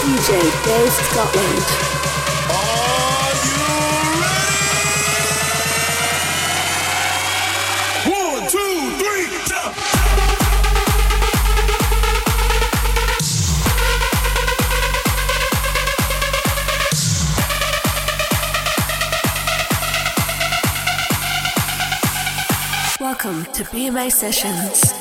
DJ Dave Scotland. Are you ready? One, two, three, jump! Welcome to BMA Sessions.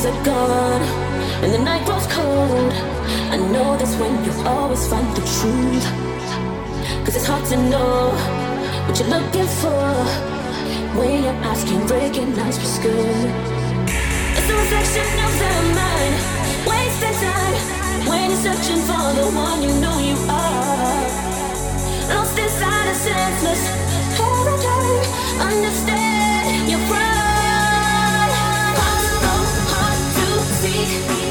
Days are gone and the night grows cold, I know that's when you always find the truth. Cause it's hard to know what you're looking for when your eyes can't recognize what's good. It's a reflection of the mind, wasting time when you're searching for the one you know you are. Lost inside a senseless paradigm, understand you're right. Unfortunately,